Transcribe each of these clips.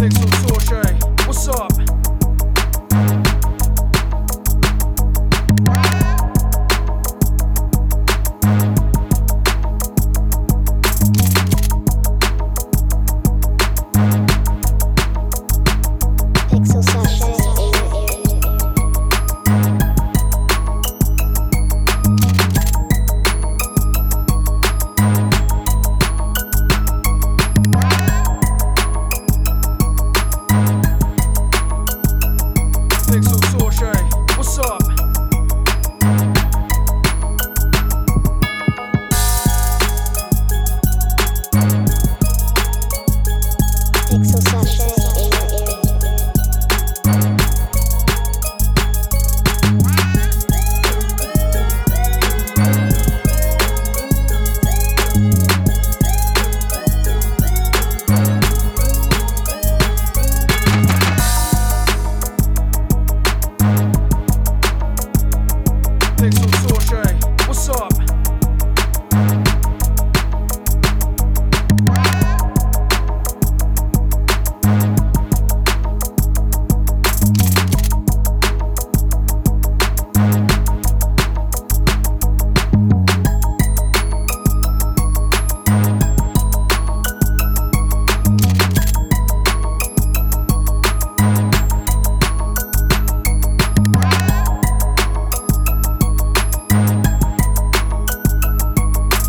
What's up?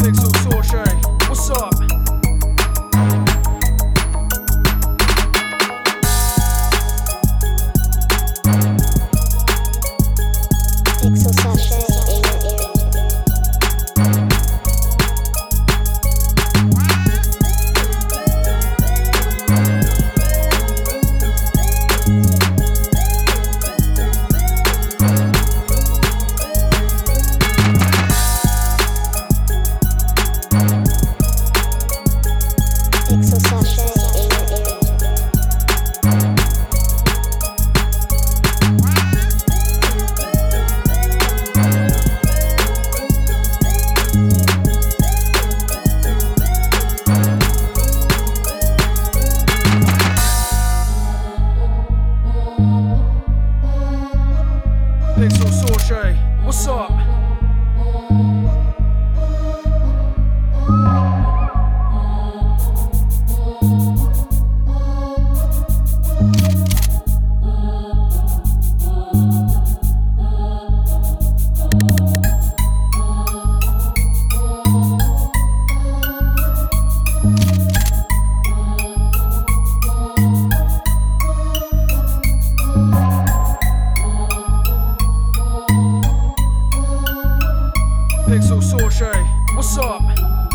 Pixel what's up? What's up?